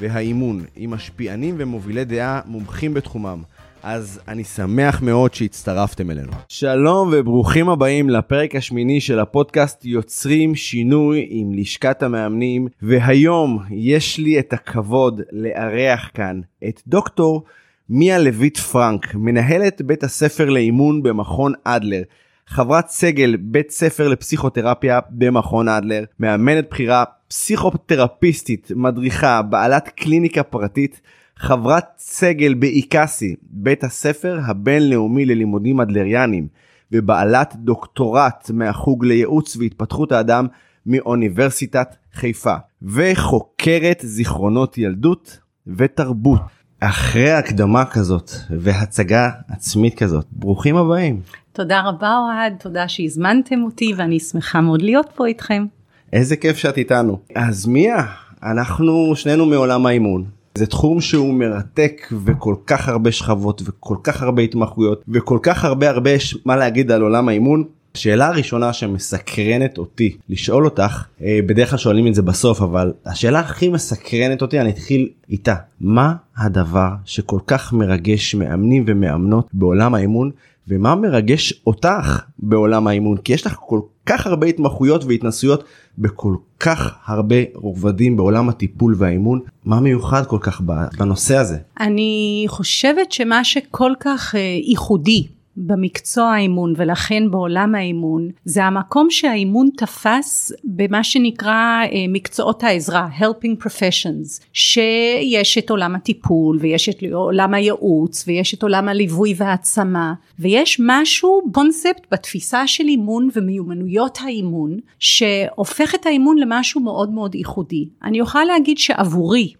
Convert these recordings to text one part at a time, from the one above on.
והאימון, עם משפיענים ומובילי דעה מומחים בתחומם. אז אני שמח מאוד שהצטרפתם אלינו. שלום וברוכים הבאים לפרק השמיני של הפודקאסט יוצרים שינוי עם לשכת המאמנים, והיום יש לי את הכבוד לארח כאן את דוקטור מיה לויט פרנק, מנהלת בית הספר לאימון במכון אדלר. חברת סגל בית ספר לפסיכותרפיה במכון אדלר, מאמנת בכירה, פסיכותרפיסטית, מדריכה, בעלת קליניקה פרטית, חברת סגל באיקאסי, בית הספר הבינלאומי ללימודים אדלריאנים, ובעלת דוקטורט מהחוג לייעוץ והתפתחות האדם מאוניברסיטת חיפה, וחוקרת זיכרונות ילדות ותרבות. אחרי הקדמה כזאת והצגה עצמית כזאת, ברוכים הבאים. תודה רבה אוהד, תודה שהזמנתם אותי ואני שמחה מאוד להיות פה איתכם. איזה כיף שאת איתנו. אז מיה, אנחנו שנינו מעולם האימון. זה תחום שהוא מרתק וכל כך הרבה שכבות וכל כך הרבה התמחויות וכל כך הרבה הרבה יש מה להגיד על עולם האימון. השאלה הראשונה שמסקרנת אותי לשאול אותך, אה, בדרך כלל שואלים את זה בסוף, אבל השאלה הכי מסקרנת אותי, אני אתחיל איתה. מה הדבר שכל כך מרגש מאמנים ומאמנות בעולם האימון ומה מרגש אותך בעולם האימון כי יש לך כל כך הרבה התמחויות והתנסויות בכל כך הרבה רובדים בעולם הטיפול והאימון מה מיוחד כל כך בנושא הזה. אני חושבת שמה שכל כך אה, ייחודי במקצוע האימון ולכן בעולם האימון זה המקום שהאימון תפס במה שנקרא אה, מקצועות העזרה helping professions שיש את עולם הטיפול ויש את עולם הייעוץ ויש את עולם הליווי והעצמה ויש משהו קונספט בתפיסה של אימון ומיומנויות האימון שהופך את האימון למשהו מאוד מאוד ייחודי. אני אוכל להגיד שעבורי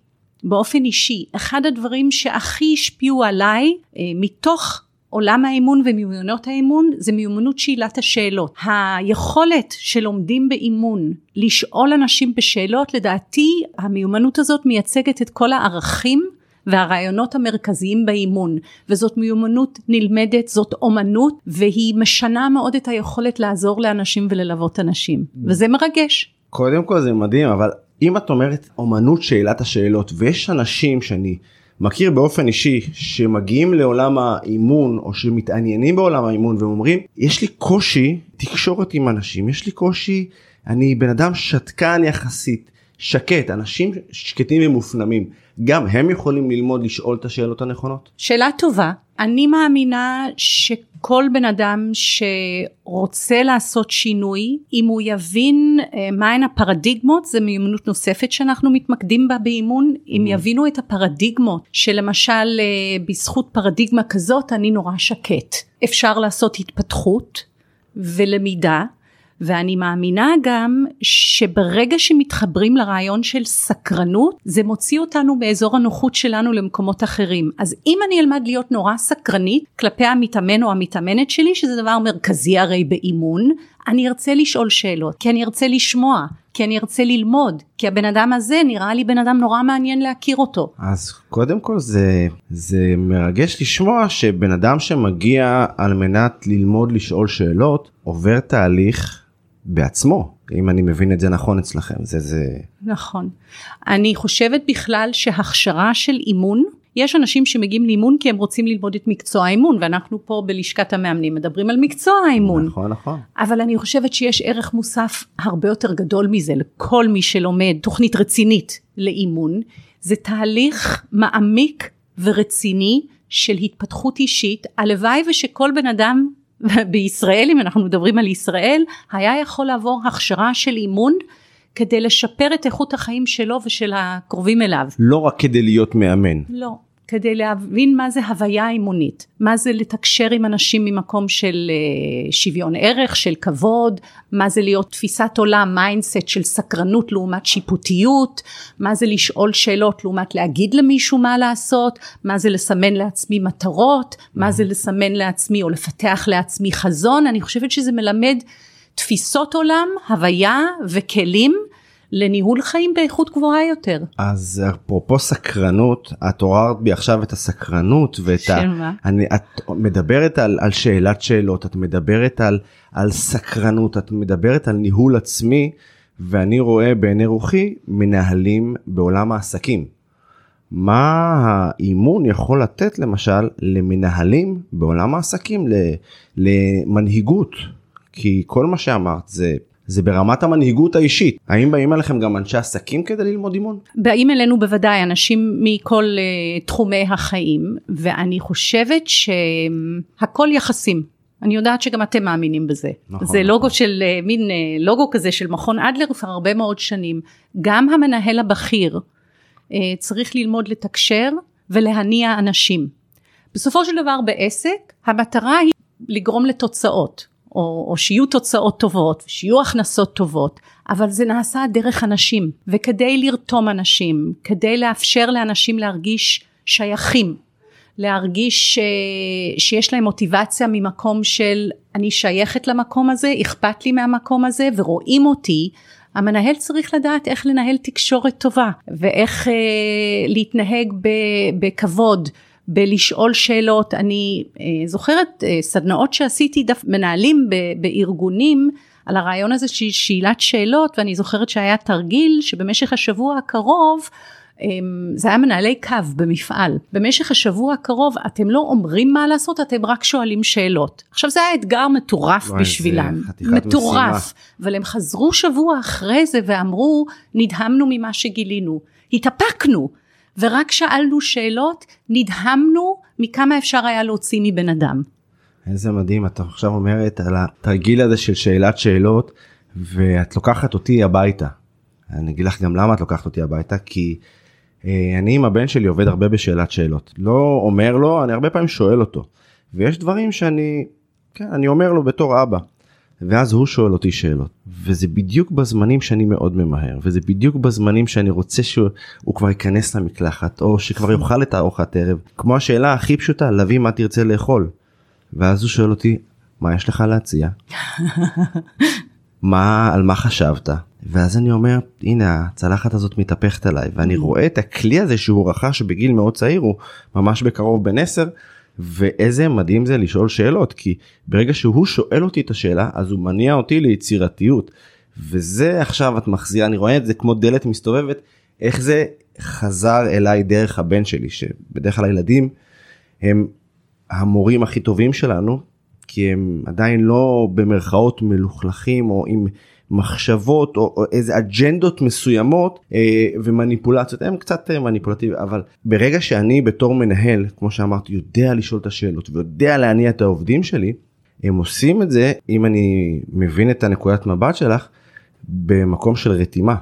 באופן אישי אחד הדברים שהכי השפיעו עליי אה, מתוך עולם האימון ומיומנויות האימון זה מיומנות שאלת השאלות. היכולת שלומדים באימון לשאול אנשים בשאלות לדעתי המיומנות הזאת מייצגת את כל הערכים והרעיונות המרכזיים באימון וזאת מיומנות נלמדת זאת אומנות והיא משנה מאוד את היכולת לעזור לאנשים וללוות אנשים וזה מרגש. קודם כל זה מדהים אבל אם את אומרת אומנות שאלת השאלות ויש אנשים שאני מכיר באופן אישי שמגיעים לעולם האימון או שמתעניינים בעולם האימון ואומרים יש לי קושי תקשורת עם אנשים יש לי קושי אני בן אדם שתקן יחסית שקט אנשים שקטים ומופנמים גם הם יכולים ללמוד לשאול את השאלות הנכונות? שאלה טובה אני מאמינה שכל בן אדם שרוצה לעשות שינוי אם הוא יבין אה, מהן הפרדיגמות זה מיומנות נוספת שאנחנו מתמקדים בה באימון אם mm-hmm. יבינו את הפרדיגמות שלמשל אה, בזכות פרדיגמה כזאת אני נורא שקט אפשר לעשות התפתחות ולמידה ואני מאמינה גם שברגע שמתחברים לרעיון של סקרנות זה מוציא אותנו מאזור הנוחות שלנו למקומות אחרים. אז אם אני אלמד להיות נורא סקרנית כלפי המתאמן או המתאמנת שלי שזה דבר מרכזי הרי באימון אני ארצה לשאול שאלות כי אני ארצה לשמוע כי אני ארצה ללמוד כי הבן אדם הזה נראה לי בן אדם נורא מעניין להכיר אותו. אז קודם כל זה זה מרגש לשמוע שבן אדם שמגיע על מנת ללמוד לשאול שאלות עובר תהליך בעצמו אם אני מבין את זה נכון אצלכם זה זה נכון אני חושבת בכלל שהכשרה של אימון יש אנשים שמגיעים לאימון כי הם רוצים ללמוד את מקצוע האימון ואנחנו פה בלשכת המאמנים מדברים על מקצוע האימון. נכון נכון. אבל אני חושבת שיש ערך מוסף הרבה יותר גדול מזה לכל מי שלומד תוכנית רצינית לאימון. זה תהליך מעמיק ורציני של התפתחות אישית. הלוואי ושכל בן אדם בישראל אם אנחנו מדברים על ישראל היה יכול לעבור הכשרה של אימון כדי לשפר את איכות החיים שלו ושל הקרובים אליו. לא רק כדי להיות מאמן. לא. כדי להבין מה זה הוויה אימונית, מה זה לתקשר עם אנשים ממקום של אה, שוויון ערך, של כבוד, מה זה להיות תפיסת עולם, mindset של סקרנות לעומת שיפוטיות, מה זה לשאול שאלות לעומת להגיד למישהו מה לעשות, מה זה לסמן לעצמי מטרות, מה זה לסמן לעצמי או לפתח לעצמי חזון, אני חושבת שזה מלמד תפיסות עולם, הוויה וכלים לניהול חיים באיכות גבוהה יותר. אז אפרופו סקרנות, את עוררת בי עכשיו את הסקרנות ואת של ה... מה? אני, את מדברת על, על שאלת שאלות, את מדברת על, על סקרנות, את מדברת על ניהול עצמי, ואני רואה בעיני רוחי מנהלים בעולם העסקים. מה האימון יכול לתת למשל למנהלים בעולם העסקים, למנהיגות? כי כל מה שאמרת זה, זה ברמת המנהיגות האישית. האם באים אליכם גם אנשי עסקים כדי ללמוד אימון? באים אלינו בוודאי אנשים מכל uh, תחומי החיים ואני חושבת שהכל יחסים. אני יודעת שגם אתם מאמינים בזה. נכון, זה נכון. לוגו של uh, מין uh, לוגו כזה של מכון אדלר כבר הרבה מאוד שנים. גם המנהל הבכיר uh, צריך ללמוד לתקשר ולהניע אנשים. בסופו של דבר בעסק המטרה היא לגרום לתוצאות. או, או שיהיו תוצאות טובות, שיהיו הכנסות טובות, אבל זה נעשה דרך אנשים, וכדי לרתום אנשים, כדי לאפשר לאנשים להרגיש שייכים, להרגיש ש... שיש להם מוטיבציה ממקום של אני שייכת למקום הזה, אכפת לי מהמקום הזה ורואים אותי, המנהל צריך לדעת איך לנהל תקשורת טובה ואיך אה, להתנהג ב, בכבוד בלשאול שאלות. אני אה, זוכרת אה, סדנאות שעשיתי דף מנהלים ב, בארגונים על הרעיון הזה של שאלת שאלות ואני זוכרת שהיה תרגיל שבמשך השבוע הקרוב אה, זה היה מנהלי קו במפעל. במשך השבוע הקרוב אתם לא אומרים מה לעשות אתם רק שואלים שאלות. עכשיו זה היה אתגר מטורף וואי, בשבילם. מטורף משימה. אבל הם חזרו שבוע אחרי זה ואמרו נדהמנו ממה שגילינו. התאפקנו ורק שאלנו שאלות נדהמנו מכמה אפשר היה להוציא מבן אדם. איזה מדהים, את עכשיו אומרת על התרגיל הזה של שאלת שאלות, ואת לוקחת אותי הביתה. אני אגיד לך גם למה את לוקחת אותי הביתה, כי אה, אני עם הבן שלי עובד הרבה בשאלת שאלות. לא אומר לו, אני הרבה פעמים שואל אותו. ויש דברים שאני, כן, אני אומר לו בתור אבא. ואז הוא שואל אותי שאלות וזה בדיוק בזמנים שאני מאוד ממהר וזה בדיוק בזמנים שאני רוצה שהוא כבר ייכנס למקלחת או שכבר יאכל את הארוחת ערב כמו השאלה הכי פשוטה לביא מה תרצה לאכול. ואז הוא שואל אותי מה יש לך להציע? מה על מה חשבת? ואז אני אומר הנה הצלחת הזאת מתהפכת עליי ואני רואה את הכלי הזה שהוא רכש בגיל מאוד צעיר הוא ממש בקרוב בן 10 ואיזה מדהים זה לשאול שאלות כי ברגע שהוא שואל אותי את השאלה אז הוא מניע אותי ליצירתיות. וזה עכשיו את מחזירה אני רואה את זה כמו דלת מסתובבת איך זה חזר אליי דרך הבן שלי שבדרך כלל הילדים הם המורים הכי טובים שלנו כי הם עדיין לא במרכאות מלוכלכים או עם מחשבות או, או איזה אג'נדות מסוימות אה, ומניפולציות הם קצת אה, מניפולטיביים אבל ברגע שאני בתור מנהל כמו שאמרתי יודע לשאול את השאלות ויודע להניע את העובדים שלי הם עושים את זה אם אני מבין את הנקודת מבט שלך במקום של רתימה.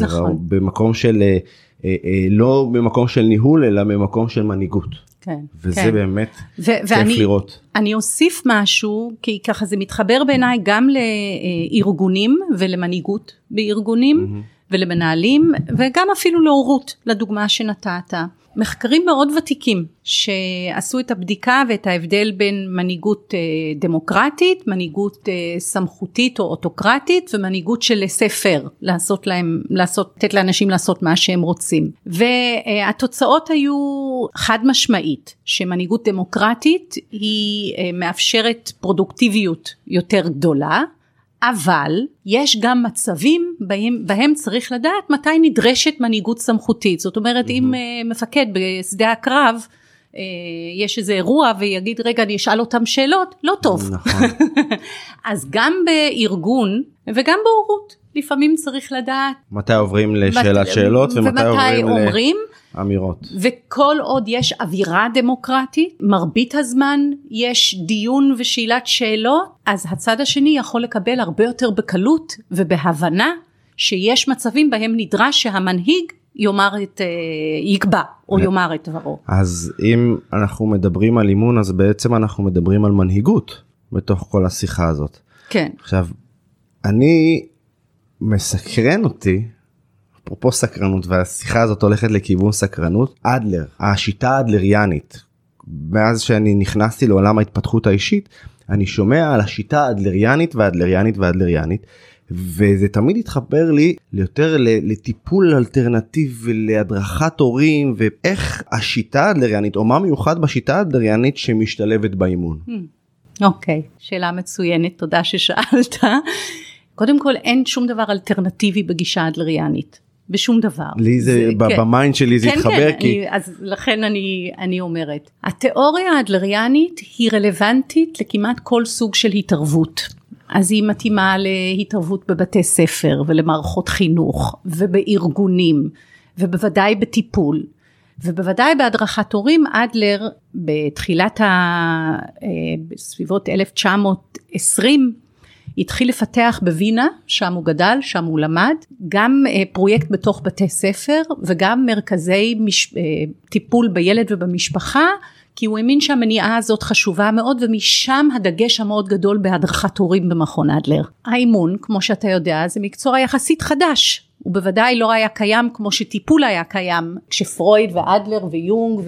נכון. במקום של אה, אה, אה, לא במקום של ניהול אלא במקום של מנהיגות. כן, וזה כן. באמת ו- כיף ואני, לראות. אני אוסיף משהו, כי ככה זה מתחבר בעיניי גם לארגונים ולמנהיגות בארגונים ולמנהלים וגם אפילו להורות, לדוגמה שנתת. מחקרים מאוד ותיקים שעשו את הבדיקה ואת ההבדל בין מנהיגות אה, דמוקרטית, מנהיגות אה, סמכותית או אוטוקרטית ומנהיגות של לסה פר, לעשות להם, לעשות, לתת לאנשים לעשות מה שהם רוצים. והתוצאות היו חד משמעית שמנהיגות דמוקרטית היא אה, מאפשרת פרודוקטיביות יותר גדולה. אבל יש גם מצבים בהם, בהם צריך לדעת מתי נדרשת מנהיגות סמכותית. זאת אומרת, אם uh, מפקד בשדה הקרב, יש איזה אירוע ויגיד, רגע, אני אשאל אותם שאלות, לא טוב. נכון. אז גם בארגון וגם בהורות, לפעמים צריך לדעת. מתי עוברים לשאלת מת- שאלות ומתי עוברים אומרים. לאמירות. וכל עוד יש אווירה דמוקרטית, מרבית הזמן יש דיון ושאלת שאלות, אז הצד השני יכול לקבל הרבה יותר בקלות ובהבנה שיש מצבים בהם נדרש שהמנהיג יאמר את, אה, יקבע או יאמר את דברו. אז אם אנחנו מדברים על אימון אז בעצם אנחנו מדברים על מנהיגות בתוך כל השיחה הזאת. כן. עכשיו, אני מסקרן אותי, אפרופו סקרנות והשיחה הזאת הולכת לכיוון סקרנות, אדלר, השיטה האדלריאנית. מאז שאני נכנסתי לעולם ההתפתחות האישית, אני שומע על השיטה האדלריאנית והאדלריאנית והאדלריאנית. וזה תמיד התחבר לי יותר לטיפול אלטרנטיבי להדרכת הורים ואיך השיטה האדלריאנית או מה מיוחד בשיטה האדלריאנית שמשתלבת באימון. הממ. אוקיי, אוקיי, שאלה מצוינת, תודה ששאלת. קודם כל אין שום דבר אלטרנטיבי בגישה אדלריאנית. בשום דבר. לי זה, זה כן. ב mind שלי זה כן, התחבר כן, כי... אני, אז לכן אני, אני אומרת. התיאוריה האדלריאנית היא רלוונטית לכמעט כל סוג של התערבות. אז היא מתאימה להתערבות בבתי ספר ולמערכות חינוך ובארגונים ובוודאי בטיפול ובוודאי בהדרכת הורים אדלר בתחילת ה... אה, בסביבות 1920 התחיל לפתח בווינה שם הוא גדל שם הוא למד גם אה, פרויקט בתוך בתי ספר וגם מרכזי מש... אה, טיפול בילד ובמשפחה כי הוא האמין שהמניעה הזאת חשובה מאוד ומשם הדגש המאוד גדול בהדרכת הורים במכון אדלר. האימון כמו שאתה יודע זה מקצוע יחסית חדש הוא בוודאי לא היה קיים כמו שטיפול היה קיים כשפרויד ואדלר ויונג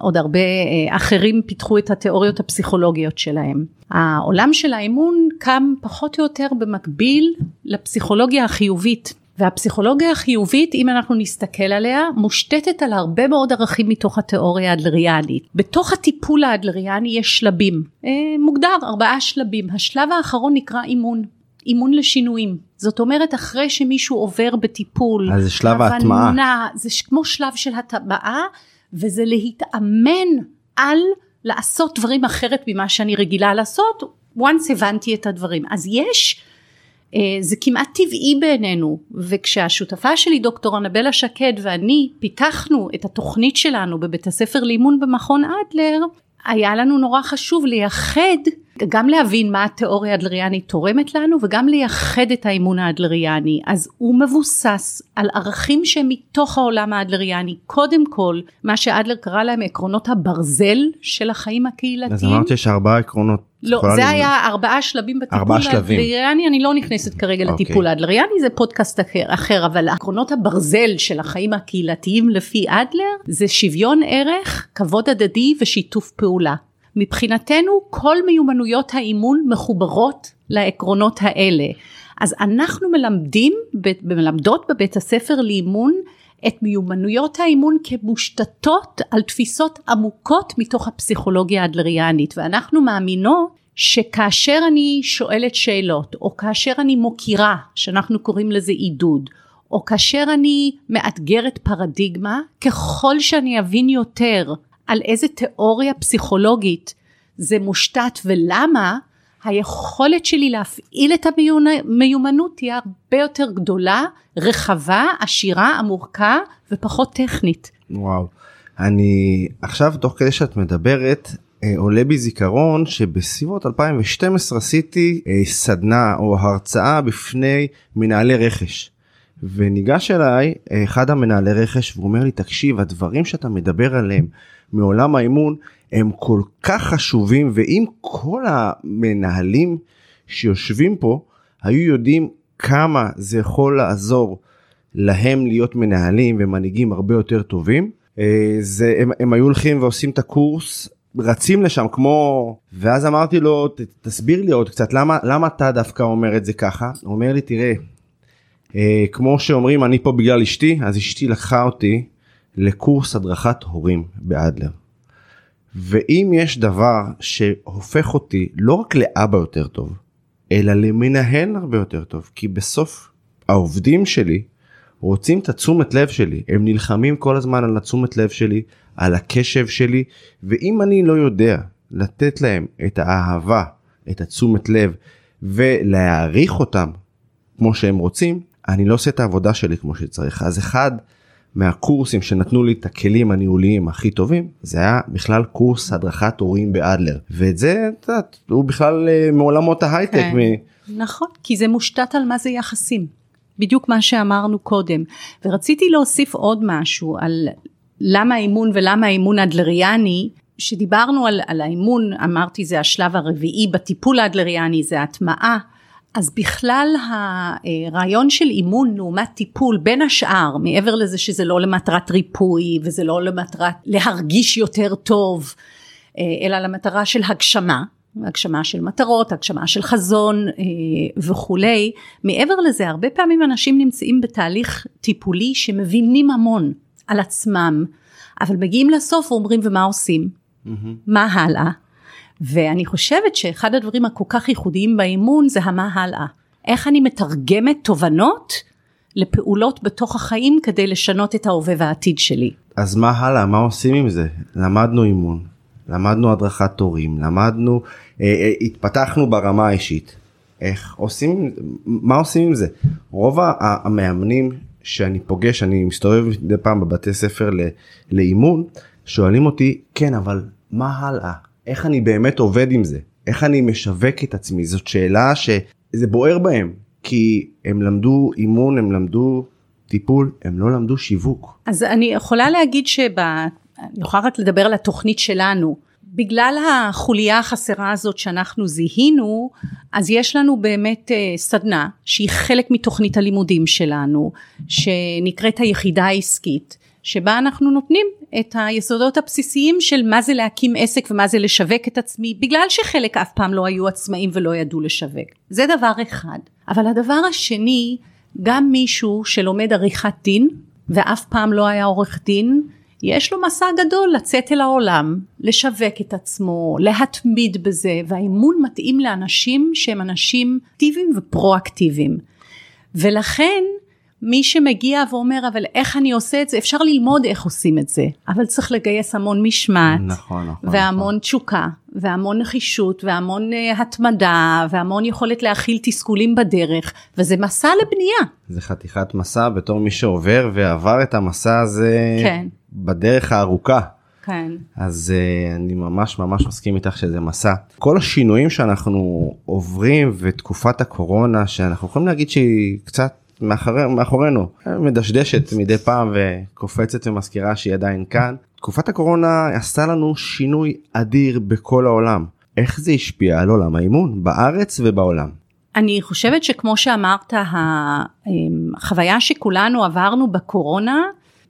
ועוד הרבה אה, אחרים פיתחו את התיאוריות הפסיכולוגיות שלהם. העולם של האימון קם פחות או יותר במקביל לפסיכולוגיה החיובית והפסיכולוגיה החיובית אם אנחנו נסתכל עליה מושתתת על הרבה מאוד ערכים מתוך התיאוריה האדלריאנית. בתוך הטיפול האדלריאני יש שלבים, אה, מוגדר ארבעה שלבים, השלב האחרון נקרא אימון, אימון לשינויים, זאת אומרת אחרי שמישהו עובר בטיפול, אז זה שלב ההטמעה, זה כמו שלב של הטבעה וזה להתאמן על לעשות דברים אחרת ממה שאני רגילה לעשות once הבנתי את הדברים. אז יש זה כמעט טבעי בעינינו וכשהשותפה שלי דוקטור אנבלה שקד ואני פיתחנו את התוכנית שלנו בבית הספר לאימון במכון אדלר היה לנו נורא חשוב לייחד גם להבין מה התיאוריה האדלריאנית תורמת לנו וגם לייחד את האימון האדלריאני אז הוא מבוסס על ערכים שהם מתוך העולם האדלריאני קודם כל מה שאדלר קרא להם עקרונות הברזל של החיים הקהילתיים. אז אמרת שיש ארבעה עקרונות. לא זה היה ארבעה שלבים בטיפול האדלריאני אני לא נכנסת כרגע okay. אוקיי. לטיפול האדלריאני זה פודקאסט אחר, אחר אבל עקרונות הברזל של החיים הקהילתיים לפי אדלר זה שוויון ערך כבוד הדדי ושיתוף פעולה. מבחינתנו כל מיומנויות האימון מחוברות לעקרונות האלה. אז אנחנו מלמדים, מלמדות בבית הספר לאימון את מיומנויות האימון כמושתתות על תפיסות עמוקות מתוך הפסיכולוגיה האדלריאנית. ואנחנו מאמינות שכאשר אני שואלת שאלות או כאשר אני מוקירה שאנחנו קוראים לזה עידוד או כאשר אני מאתגרת פרדיגמה ככל שאני אבין יותר על איזה תיאוריה פסיכולוגית זה מושתת ולמה, היכולת שלי להפעיל את המיומנות תהיה הרבה יותר גדולה, רחבה, עשירה, עמוקה ופחות טכנית. וואו. אני עכשיו תוך כדי שאת מדברת אה, עולה בי זיכרון שבסביבות 2012 עשיתי אה, סדנה או הרצאה בפני מנהלי רכש. וניגש אליי אה, אחד המנהלי רכש והוא אומר לי תקשיב הדברים שאתה מדבר עליהם מעולם האימון הם כל כך חשובים ואם כל המנהלים שיושבים פה היו יודעים כמה זה יכול לעזור להם להיות מנהלים ומנהיגים הרבה יותר טובים אה, זה הם, הם היו הולכים ועושים את הקורס רצים לשם כמו ואז אמרתי לו תסביר לי עוד קצת למה למה אתה דווקא אומר את זה ככה הוא אומר לי תראה אה, כמו שאומרים אני פה בגלל אשתי אז אשתי לקחה אותי לקורס הדרכת הורים באדלר. ואם יש דבר שהופך אותי לא רק לאבא יותר טוב, אלא למנהל הרבה יותר טוב, כי בסוף העובדים שלי רוצים את התשומת לב שלי, הם נלחמים כל הזמן על התשומת לב שלי, על הקשב שלי, ואם אני לא יודע לתת להם את האהבה, את התשומת לב, ולהעריך אותם כמו שהם רוצים, אני לא עושה את העבודה שלי כמו שצריך. אז אחד מהקורסים שנתנו לי את הכלים הניהוליים הכי טובים זה היה בכלל קורס הדרכת הורים באדלר ואת זה את יודעת הוא בכלל אה, מעולמות ההייטק. כן. מ... נכון כי זה מושתת על מה זה יחסים. בדיוק מה שאמרנו קודם. ורציתי להוסיף עוד משהו על למה האימון ולמה האימון האדלריאני, שדיברנו על, על האימון, אמרתי זה השלב הרביעי בטיפול האדלריאני, זה הטמעה. אז בכלל הרעיון של אימון לעומת טיפול בין השאר מעבר לזה שזה לא למטרת ריפוי וזה לא למטרת להרגיש יותר טוב אה, אלא למטרה של הגשמה הגשמה של מטרות, הגשמה של חזון אה, וכולי. מעבר לזה, הרבה פעמים אנשים נמצאים בתהליך טיפולי שמבינים המון על עצמם, אבל מגיעים לסוף ואומרים ומה עושים? Mm-hmm. מה הלאה? ואני חושבת שאחד הדברים הכל כך ייחודיים באימון זה המה הלאה. איך אני מתרגמת תובנות לפעולות בתוך החיים כדי לשנות את ההווה והעתיד שלי. אז מה הלאה? מה עושים עם זה? למדנו אימון, למדנו הדרכת תורים, למדנו, אה, אה, התפתחנו ברמה האישית. איך עושים, מה עושים עם זה? רוב המאמנים שאני פוגש, אני מסתובב מדי פעם בבתי ספר לאימון, שואלים אותי, כן, אבל מה הלאה? איך אני באמת עובד עם זה? איך אני משווק את עצמי? זאת שאלה שזה בוער בהם, כי הם למדו אימון, הם למדו טיפול, הם לא למדו שיווק. אז אני יכולה להגיד שב... אני יכולה רק לדבר על התוכנית שלנו. בגלל החוליה החסרה הזאת שאנחנו זיהינו, אז יש לנו באמת אה, סדנה שהיא חלק מתוכנית הלימודים שלנו, שנקראת היחידה העסקית, שבה אנחנו נותנים את היסודות הבסיסיים של מה זה להקים עסק ומה זה לשווק את עצמי, בגלל שחלק אף פעם לא היו עצמאים ולא ידעו לשווק. זה דבר אחד. אבל הדבר השני, גם מישהו שלומד עריכת דין, ואף פעם לא היה עורך דין, יש לו מסע גדול לצאת אל העולם, לשווק את עצמו, להתמיד בזה, והאימון מתאים לאנשים שהם אנשים אקטיביים ופרו-אקטיביים. ולכן מי שמגיע ואומר אבל איך אני עושה את זה אפשר ללמוד איך עושים את זה אבל צריך לגייס המון משמעת נכון, נכון, והמון נכון. תשוקה והמון נחישות והמון uh, התמדה והמון יכולת להכיל תסכולים בדרך וזה מסע לבנייה. זה חתיכת מסע בתור מי שעובר ועבר את המסע הזה כן. בדרך הארוכה. כן. אז uh, אני ממש ממש מסכים איתך שזה מסע. כל השינויים שאנחנו עוברים ותקופת הקורונה שאנחנו יכולים להגיד שהיא קצת מאחורי, מאחורינו מדשדשת מדי פעם וקופצת ומזכירה שהיא עדיין כאן. תקופת הקורונה עשתה לנו שינוי אדיר בכל העולם. איך זה השפיע על עולם האימון בארץ ובעולם? אני חושבת שכמו שאמרת החוויה שכולנו עברנו בקורונה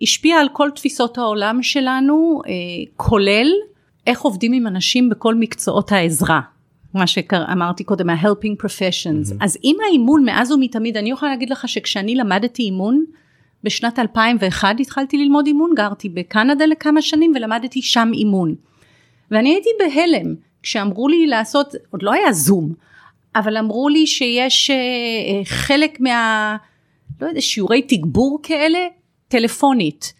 השפיעה על כל תפיסות העולם שלנו אה, כולל איך עובדים עם אנשים בכל מקצועות העזרה. מה שאמרתי קודם ה-helping professions. Mm-hmm. אז עם האימון מאז ומתמיד, אני יכולה להגיד לך שכשאני למדתי אימון, בשנת 2001 התחלתי ללמוד אימון, גרתי בקנדה לכמה שנים ולמדתי שם אימון. ואני הייתי בהלם כשאמרו לי לעשות, עוד לא היה זום, אבל אמרו לי שיש uh, חלק מה, לא יודע, שיעורי תגבור כאלה, טלפונית,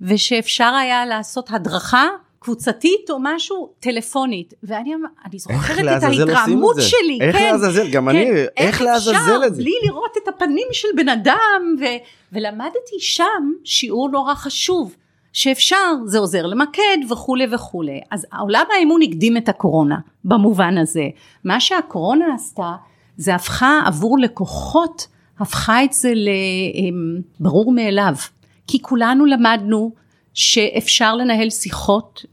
ושאפשר היה לעשות הדרכה קבוצתית או משהו טלפונית ואני זוכרת את ההתרעמות שלי. איך כן, לעזאזל? גם כן, אני איך, איך לעזאזל את זה? בלי לראות את הפנים של בן אדם ו, ולמדתי שם שיעור נורא חשוב שאפשר זה עוזר למקד וכולי וכולי אז העולם האמון הקדים את הקורונה במובן הזה. מה שהקורונה עשתה זה הפכה עבור לקוחות הפכה את זה לברור מאליו. כי כולנו למדנו שאפשר לנהל שיחות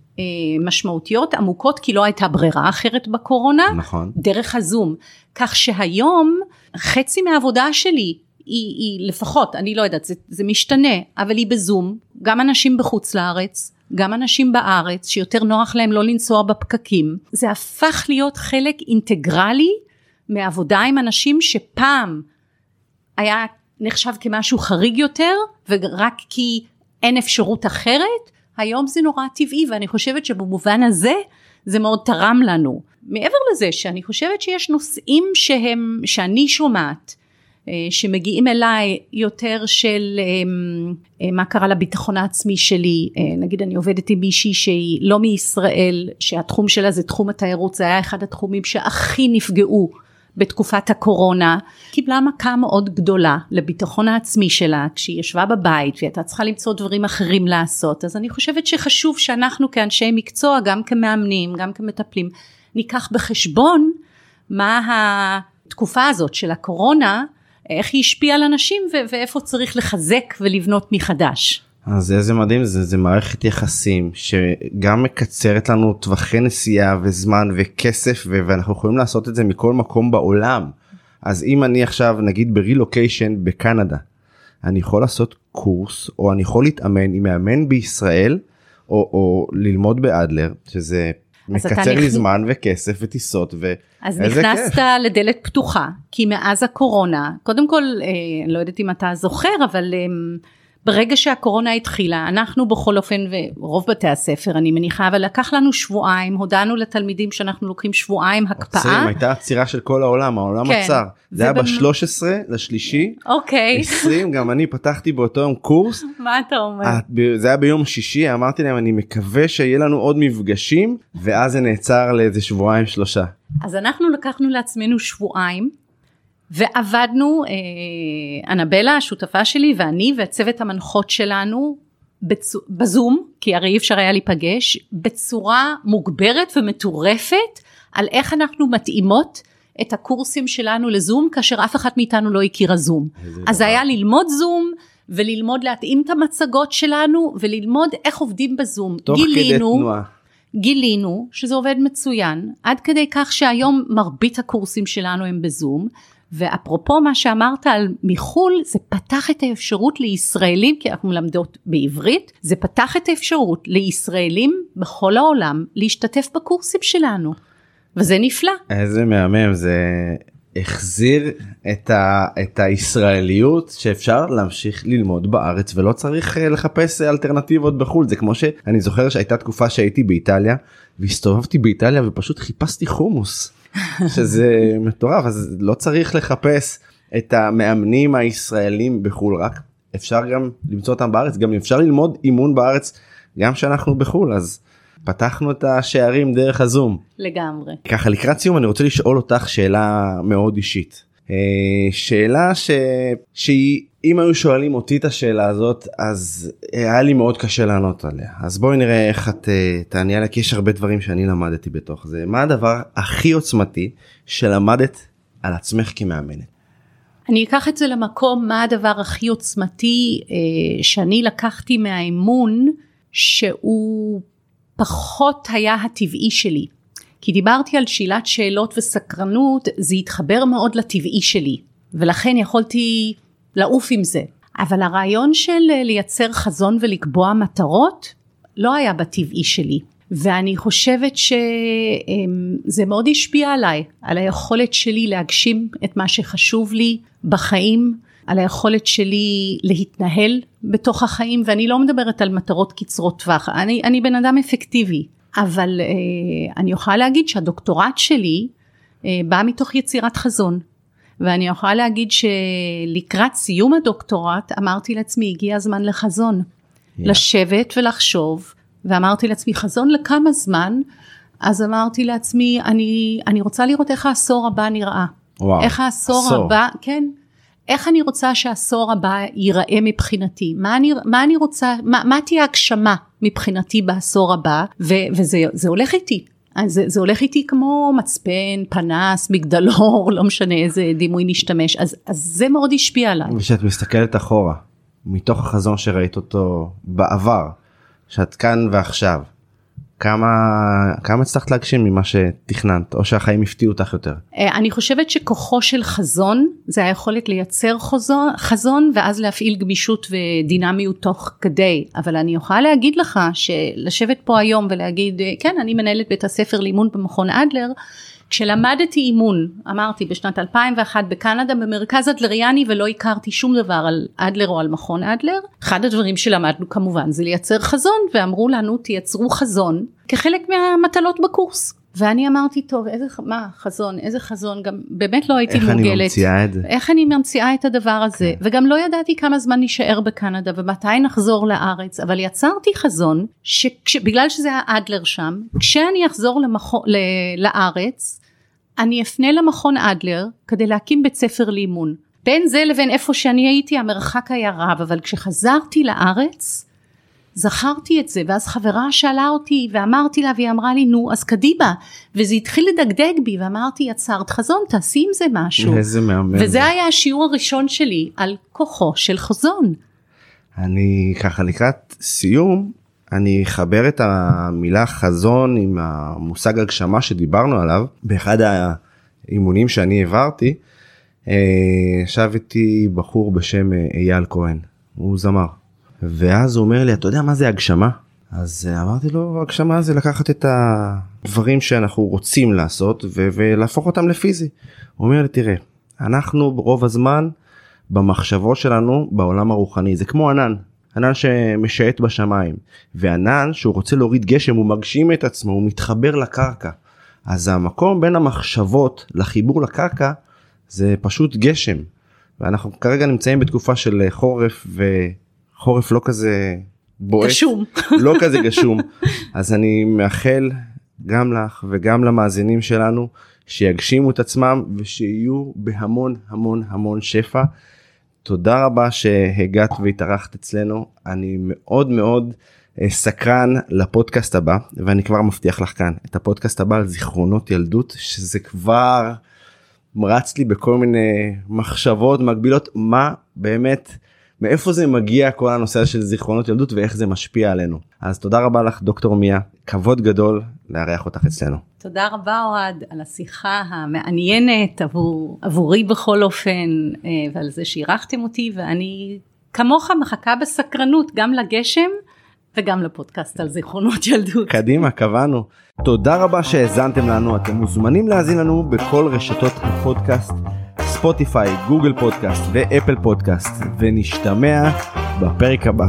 משמעותיות עמוקות כי לא הייתה ברירה אחרת בקורונה נכון. דרך הזום. כך שהיום חצי מהעבודה שלי היא, היא לפחות אני לא יודעת זה, זה משתנה אבל היא בזום גם אנשים בחוץ לארץ גם אנשים בארץ שיותר נוח להם לא לנסוע בפקקים. זה הפך להיות חלק אינטגרלי מעבודה עם אנשים שפעם היה נחשב כמשהו חריג יותר ורק כי אין אפשרות אחרת היום זה נורא טבעי ואני חושבת שבמובן הזה זה מאוד תרם לנו. מעבר לזה שאני חושבת שיש נושאים שהם, שאני שומעת אה, שמגיעים אליי יותר של אה, מה קרה לביטחון העצמי שלי, אה, נגיד אני עובדת עם מישהי שהיא לא מישראל, שהתחום שלה זה תחום התיירות, זה היה אחד התחומים שהכי נפגעו בתקופת הקורונה קיבלה מכה מאוד גדולה לביטחון העצמי שלה כשהיא ישבה בבית והיא הייתה צריכה למצוא דברים אחרים לעשות אז אני חושבת שחשוב שאנחנו כאנשי מקצוע גם כמאמנים גם כמטפלים ניקח בחשבון מה התקופה הזאת של הקורונה איך היא השפיעה על אנשים ואיפה צריך לחזק ולבנות מחדש. אז איזה מדהים זה, זה מערכת יחסים שגם מקצרת לנו טווחי נסיעה וזמן וכסף ו- ואנחנו יכולים לעשות את זה מכל מקום בעולם. אז אם אני עכשיו נגיד ברילוקיישן בקנדה, אני יכול לעשות קורס או אני יכול להתאמן עם מאמן בישראל או, או ללמוד באדלר שזה מקצר לי זמן וכסף וטיסות ואיזה כיף. אז נכנסת לדלת פתוחה כי מאז הקורונה קודם כל אה, לא יודעת אם אתה זוכר אבל אה, ברגע שהקורונה התחילה אנחנו בכל אופן ורוב בתי הספר אני מניחה אבל לקח לנו שבועיים הודענו לתלמידים שאנחנו לוקחים שבועיים הקפאה. עוצרים הייתה עצירה של כל העולם העולם כן, עצר. זה היה ב-13 לשלישי אוקיי. 20 גם אני פתחתי באותו יום קורס. מה אתה אומר? זה היה ביום שישי אמרתי להם אני מקווה שיהיה לנו עוד מפגשים ואז זה נעצר לאיזה שבועיים שלושה. אז אנחנו לקחנו לעצמנו שבועיים ועבדנו, אה, אנבלה השותפה שלי ואני והצוות המנחות שלנו בצ... בזום, כי הרי אי אפשר היה להיפגש, בצורה מוגברת ומטורפת על איך אנחנו מתאימות את הקורסים שלנו לזום כאשר אף אחת מאיתנו לא הכירה זום. אז זה היה ללמוד זום וללמוד להתאים את המצגות שלנו וללמוד איך עובדים בזום. תוך גילינו, כדי תנועה. גילינו שזה עובד מצוין עד כדי כך שהיום מרבית הקורסים שלנו הם בזום ואפרופו מה שאמרת על מחו"ל, זה פתח את האפשרות לישראלים, כי אנחנו מלמדות בעברית, זה פתח את האפשרות לישראלים בכל העולם להשתתף בקורסים שלנו, וזה נפלא. איזה מהמם, זה החזיר את, ה, את הישראליות שאפשר להמשיך ללמוד בארץ ולא צריך אה, לחפש אלטרנטיבות בחו"ל, זה כמו שאני זוכר שהייתה תקופה שהייתי באיטליה והסתובבתי באיטליה ופשוט חיפשתי חומוס. שזה מטורף אז לא צריך לחפש את המאמנים הישראלים בחו"ל רק אפשר גם למצוא אותם בארץ גם אפשר ללמוד אימון בארץ גם שאנחנו בחו"ל אז פתחנו את השערים דרך הזום. לגמרי. ככה לקראת סיום אני רוצה לשאול אותך שאלה מאוד אישית. אה, שאלה ש... שהיא אם היו שואלים אותי את השאלה הזאת אז היה לי מאוד קשה לענות עליה. אז בואי נראה איך את uh, תעני עליה כי יש הרבה דברים שאני למדתי בתוך זה. מה הדבר הכי עוצמתי שלמדת על עצמך כמאמנת. אני אקח את זה למקום מה הדבר הכי עוצמתי uh, שאני לקחתי מהאמון שהוא פחות היה הטבעי שלי. כי דיברתי על שאלת שאלות וסקרנות זה התחבר מאוד לטבעי שלי. ולכן יכולתי לעוף עם זה. אבל הרעיון של אה, לייצר חזון ולקבוע מטרות לא היה בטבעי שלי. ואני חושבת שזה מאוד השפיע עליי, על היכולת שלי להגשים את מה שחשוב לי בחיים, על היכולת שלי להתנהל בתוך החיים, ואני לא מדברת על מטרות קצרות טווח, אני, אני בן אדם אפקטיבי, אבל אה, אני יכולה להגיד שהדוקטורט שלי אה, בא מתוך יצירת חזון. ואני יכולה להגיד שלקראת סיום הדוקטורט אמרתי לעצמי הגיע הזמן לחזון. Yeah. לשבת ולחשוב ואמרתי לעצמי חזון לכמה זמן אז אמרתי לעצמי אני, אני רוצה לראות איך העשור הבא נראה. וואו, איך העשור עשור. הבא, כן. איך אני רוצה שהעשור הבא ייראה מבחינתי, מה אני, מה אני רוצה, מה, מה תהיה הגשמה מבחינתי בעשור הבא, ו, וזה הולך איתי, אז זה, זה הולך איתי כמו מצפן, פנס, מגדלור, לא משנה איזה דימוי נשתמש, אז, אז זה מאוד השפיע עליי. וכשאת מסתכלת אחורה, מתוך החזון שראית אותו בעבר, שאת כאן ועכשיו, כמה כמה הצלחת להגשים ממה שתכננת או שהחיים הפתיעו אותך יותר? אה, אני חושבת שכוחו של חזון זה היכולת לייצר חזון, חזון ואז להפעיל גמישות ודינמיות תוך כדי אבל אני יכולה להגיד לך שלשבת פה היום ולהגיד אה, כן אני מנהלת בית הספר לאימון במכון אדלר כשלמדתי אימון, אמרתי בשנת 2001 בקנדה במרכז אדלריאני ולא הכרתי שום דבר על אדלר או על מכון אדלר, אחד הדברים שלמדנו כמובן זה לייצר חזון ואמרו לנו תייצרו חזון כחלק מהמטלות בקורס. ואני אמרתי טוב איזה מה חזון איזה חזון גם באמת לא הייתי איך מורגלת. איך אני ממציאה את זה? איך אני ממציאה את הדבר הזה כן. וגם לא ידעתי כמה זמן נשאר בקנדה ומתי נחזור לארץ אבל יצרתי חזון שבגלל שזה היה אדלר שם כשאני אחזור למחו, ל, לארץ אני אפנה למכון אדלר כדי להקים בית ספר לאימון. בין זה לבין איפה שאני הייתי המרחק היה רב אבל כשחזרתי לארץ זכרתי את זה ואז חברה שאלה אותי ואמרתי לה והיא אמרה לי נו אז קדימה וזה התחיל לדגדג בי ואמרתי יצרת חזון תעשי עם זה משהו. איזה מהמם. וזה היה השיעור הראשון שלי על כוחו של חזון. אני ככה לקראת סיום אני אחבר את המילה חזון עם המושג הגשמה שדיברנו עליו. באחד האימונים שאני העברתי. אה, ישב איתי בחור בשם אה, אייל כהן. הוא זמר. ואז הוא אומר לי אתה יודע מה זה הגשמה? אז אה, אמרתי לו הגשמה זה לקחת את הדברים שאנחנו רוצים לעשות ו- ולהפוך אותם לפיזי. הוא אומר לי תראה אנחנו ברוב הזמן במחשבות שלנו בעולם הרוחני. זה כמו ענן ענן שמשייט בשמיים וענן שהוא רוצה להוריד גשם הוא מגשים את עצמו הוא מתחבר לקרקע. אז המקום בין המחשבות לחיבור לקרקע זה פשוט גשם ואנחנו כרגע נמצאים בתקופה של חורף וחורף לא כזה בועט גשום. לא כזה גשום אז אני מאחל גם לך וגם למאזינים שלנו שיגשימו את עצמם ושיהיו בהמון המון המון שפע. תודה רבה שהגעת והתארחת אצלנו. אני מאוד מאוד אה, סקרן לפודקאסט הבא ואני כבר מבטיח לך כאן את הפודקאסט הבא על זיכרונות ילדות שזה כבר רץ לי בכל מיני מחשבות מגבילות מה באמת מאיפה זה מגיע כל הנושא של זיכרונות ילדות ואיך זה משפיע עלינו. אז תודה רבה לך דוקטור מיה. כבוד גדול לארח אותך אצלנו. תודה רבה אוהד על השיחה המעניינת עבור, עבורי בכל אופן אה, ועל זה שאירחתם אותי ואני כמוך מחכה בסקרנות גם לגשם וגם לפודקאסט על זיכרונות ילדות. קדימה קבענו. תודה רבה שהאזנתם לנו אתם מוזמנים להאזין לנו בכל רשתות הפודקאסט ספוטיפיי גוגל פודקאסט ואפל פודקאסט ונשתמע בפרק הבא.